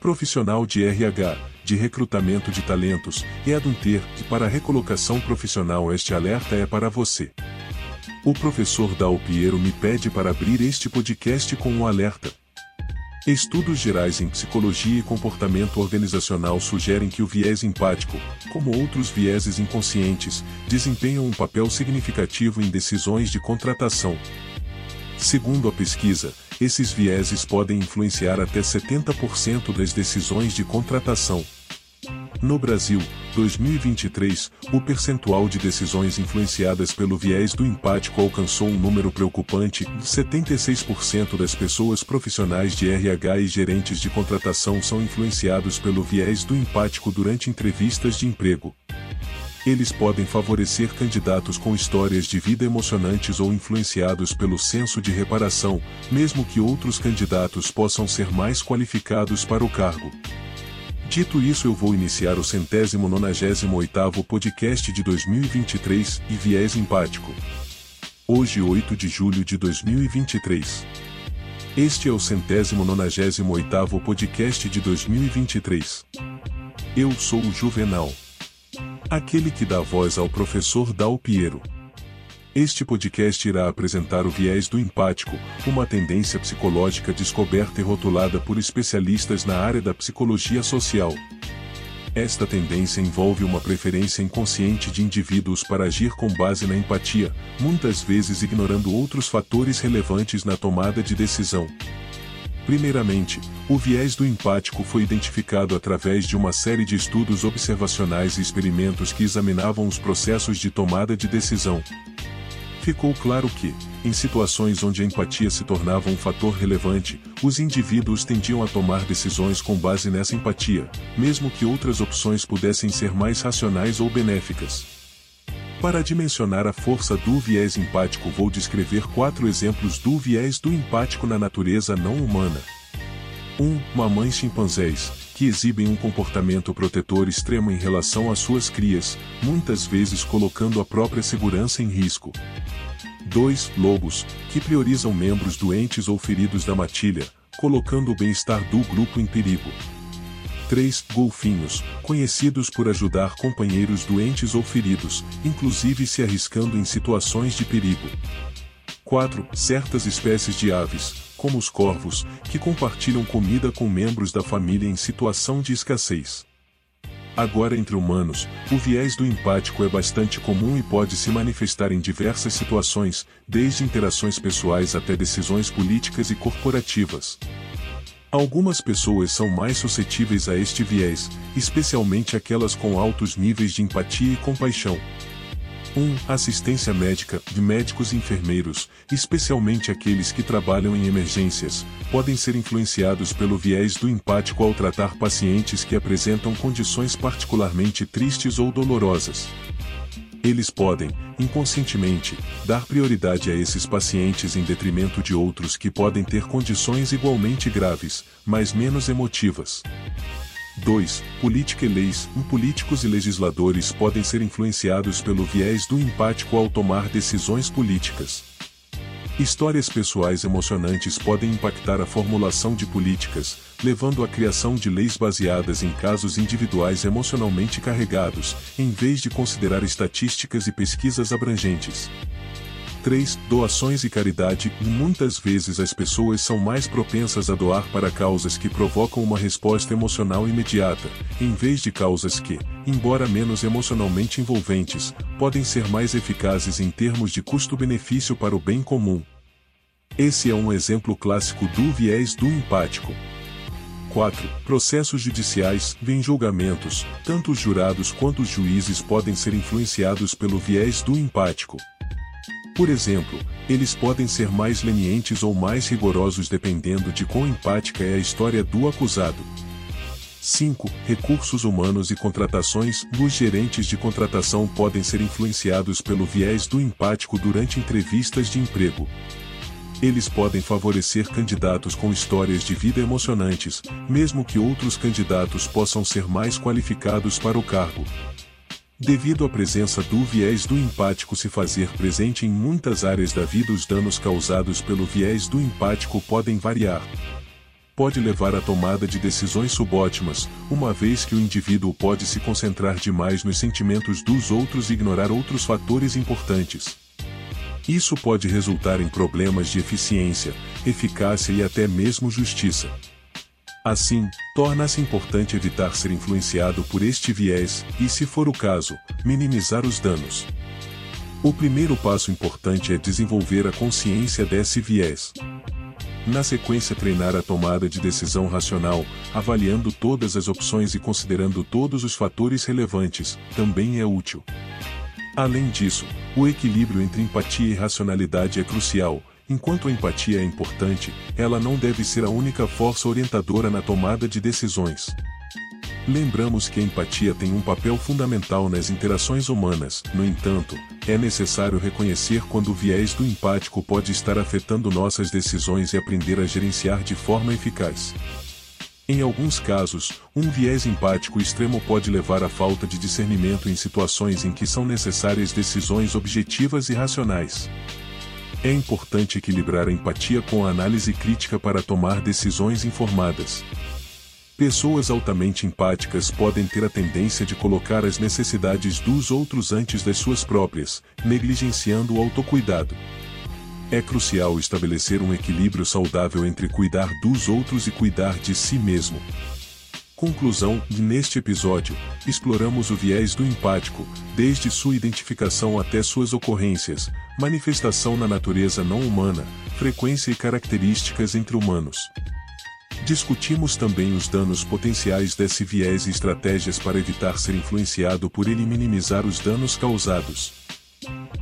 Profissional de RH, de recrutamento de talentos, é Adunter, e para recolocação profissional este alerta é para você. O professor Dal Piero me pede para abrir este podcast com um alerta. Estudos gerais em psicologia e comportamento organizacional sugerem que o viés empático, como outros vieses inconscientes, desempenham um papel significativo em decisões de contratação. Segundo a pesquisa, esses vieses podem influenciar até 70% das decisões de contratação. No Brasil, 2023, o percentual de decisões influenciadas pelo viés do empático alcançou um número preocupante: 76% das pessoas profissionais de RH e gerentes de contratação são influenciados pelo viés do empático durante entrevistas de emprego. Eles podem favorecer candidatos com histórias de vida emocionantes ou influenciados pelo senso de reparação, mesmo que outros candidatos possam ser mais qualificados para o cargo. Dito isso eu vou iniciar o centésimo nonagésimo oitavo podcast de 2023 e viés empático. Hoje 8 de julho de 2023. Este é o centésimo nonagésimo oitavo podcast de 2023. Eu sou o Juvenal. Aquele que dá voz ao professor Dal Piero. Este podcast irá apresentar o viés do empático, uma tendência psicológica descoberta e rotulada por especialistas na área da psicologia social. Esta tendência envolve uma preferência inconsciente de indivíduos para agir com base na empatia, muitas vezes ignorando outros fatores relevantes na tomada de decisão. Primeiramente, o viés do empático foi identificado através de uma série de estudos observacionais e experimentos que examinavam os processos de tomada de decisão. Ficou claro que, em situações onde a empatia se tornava um fator relevante, os indivíduos tendiam a tomar decisões com base nessa empatia, mesmo que outras opções pudessem ser mais racionais ou benéficas. Para dimensionar a força do viés empático vou descrever quatro exemplos do viés do empático na natureza não humana. 1. Um, mamães chimpanzés, que exibem um comportamento protetor extremo em relação às suas crias, muitas vezes colocando a própria segurança em risco. 2. Lobos, que priorizam membros doentes ou feridos da matilha, colocando o bem-estar do grupo em perigo. 3. Golfinhos, conhecidos por ajudar companheiros doentes ou feridos, inclusive se arriscando em situações de perigo. 4. Certas espécies de aves, como os corvos, que compartilham comida com membros da família em situação de escassez. Agora, entre humanos, o viés do empático é bastante comum e pode se manifestar em diversas situações, desde interações pessoais até decisões políticas e corporativas. Algumas pessoas são mais suscetíveis a este viés, especialmente aquelas com altos níveis de empatia e compaixão. 1. Um, assistência médica, de médicos e enfermeiros, especialmente aqueles que trabalham em emergências, podem ser influenciados pelo viés do empático ao tratar pacientes que apresentam condições particularmente tristes ou dolorosas. Eles podem, inconscientemente, dar prioridade a esses pacientes em detrimento de outros que podem ter condições igualmente graves, mas menos emotivas. 2. Política e leis. Políticos e legisladores podem ser influenciados pelo viés do empático ao tomar decisões políticas. Histórias pessoais emocionantes podem impactar a formulação de políticas, levando à criação de leis baseadas em casos individuais emocionalmente carregados, em vez de considerar estatísticas e pesquisas abrangentes. 3. Doações e caridade. Muitas vezes as pessoas são mais propensas a doar para causas que provocam uma resposta emocional imediata, em vez de causas que, embora menos emocionalmente envolventes, podem ser mais eficazes em termos de custo-benefício para o bem comum. Esse é um exemplo clássico do viés do empático. 4. Processos judiciais. Em julgamentos, tanto os jurados quanto os juízes podem ser influenciados pelo viés do empático. Por exemplo, eles podem ser mais lenientes ou mais rigorosos dependendo de quão empática é a história do acusado. 5. Recursos humanos e contratações. Os gerentes de contratação podem ser influenciados pelo viés do empático durante entrevistas de emprego. Eles podem favorecer candidatos com histórias de vida emocionantes, mesmo que outros candidatos possam ser mais qualificados para o cargo. Devido à presença do viés do empático se fazer presente em muitas áreas da vida, os danos causados pelo viés do empático podem variar. pode levar à tomada de decisões subótimas, uma vez que o indivíduo pode se concentrar demais nos sentimentos dos outros e ignorar outros fatores importantes. Isso pode resultar em problemas de eficiência, eficácia e até mesmo justiça. Assim, torna-se importante evitar ser influenciado por este viés e, se for o caso, minimizar os danos. O primeiro passo importante é desenvolver a consciência desse viés. Na sequência, treinar a tomada de decisão racional, avaliando todas as opções e considerando todos os fatores relevantes, também é útil. Além disso, o equilíbrio entre empatia e racionalidade é crucial. Enquanto a empatia é importante, ela não deve ser a única força orientadora na tomada de decisões. Lembramos que a empatia tem um papel fundamental nas interações humanas, no entanto, é necessário reconhecer quando o viés do empático pode estar afetando nossas decisões e aprender a gerenciar de forma eficaz. Em alguns casos, um viés empático extremo pode levar à falta de discernimento em situações em que são necessárias decisões objetivas e racionais. É importante equilibrar a empatia com a análise crítica para tomar decisões informadas. Pessoas altamente empáticas podem ter a tendência de colocar as necessidades dos outros antes das suas próprias, negligenciando o autocuidado. É crucial estabelecer um equilíbrio saudável entre cuidar dos outros e cuidar de si mesmo. Conclusão: neste episódio, exploramos o viés do empático, desde sua identificação até suas ocorrências, manifestação na natureza não humana, frequência e características entre humanos. Discutimos também os danos potenciais desse viés e estratégias para evitar ser influenciado por ele e minimizar os danos causados.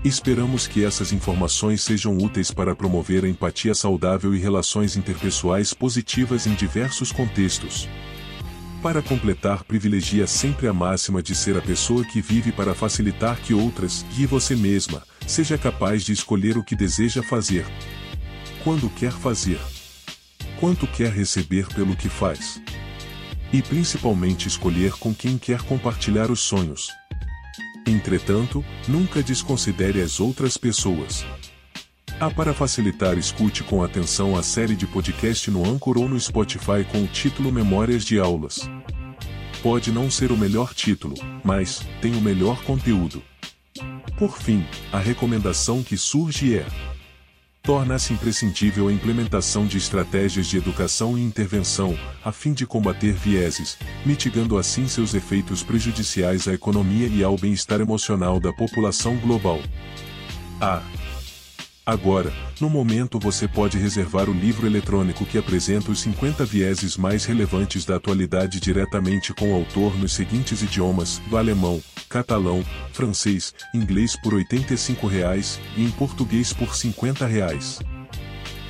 Esperamos que essas informações sejam úteis para promover a empatia saudável e relações interpessoais positivas em diversos contextos. Para completar, privilegia sempre a máxima de ser a pessoa que vive para facilitar que outras, e você mesma, seja capaz de escolher o que deseja fazer. Quando quer fazer quanto quer receber pelo que faz. E principalmente escolher com quem quer compartilhar os sonhos. Entretanto, nunca desconsidere as outras pessoas. Ah, para facilitar, escute com atenção a série de podcast no Anchor ou no Spotify com o título Memórias de Aulas. Pode não ser o melhor título, mas tem o melhor conteúdo. Por fim, a recomendação que surge é: torna-se imprescindível a implementação de estratégias de educação e intervenção, a fim de combater vieses, mitigando assim seus efeitos prejudiciais à economia e ao bem-estar emocional da população global. A. Agora, no momento você pode reservar o livro eletrônico que apresenta os 50 vieses mais relevantes da atualidade diretamente com o autor nos seguintes idiomas: do alemão, catalão, francês, inglês por R$ 85,00 e em português por R$ 50,00.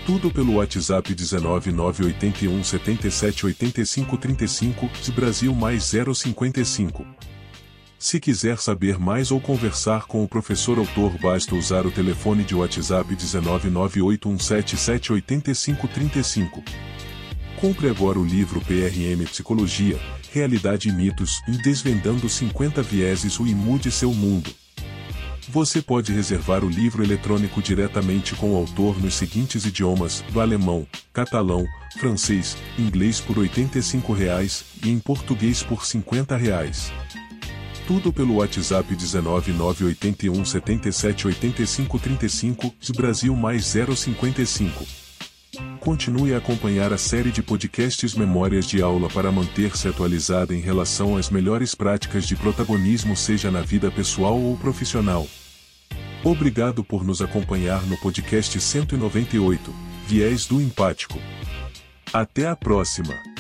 Tudo pelo WhatsApp 19981 77 85 35, Brasil mais 055. Se quiser saber mais ou conversar com o professor autor basta usar o telefone de WhatsApp 19981778535. Compre agora o livro PRM Psicologia, Realidade e Mitos e Desvendando 50 Vieses o e mude seu mundo. Você pode reservar o livro eletrônico diretamente com o autor nos seguintes idiomas: do alemão, catalão, francês, inglês por 85 reais, e em português por 50 reais. Tudo pelo WhatsApp 19981 77 85 35, Brasil mais 055. Continue a acompanhar a série de podcasts Memórias de Aula para manter-se atualizada em relação às melhores práticas de protagonismo, seja na vida pessoal ou profissional. Obrigado por nos acompanhar no podcast 198 Viés do Empático. Até a próxima!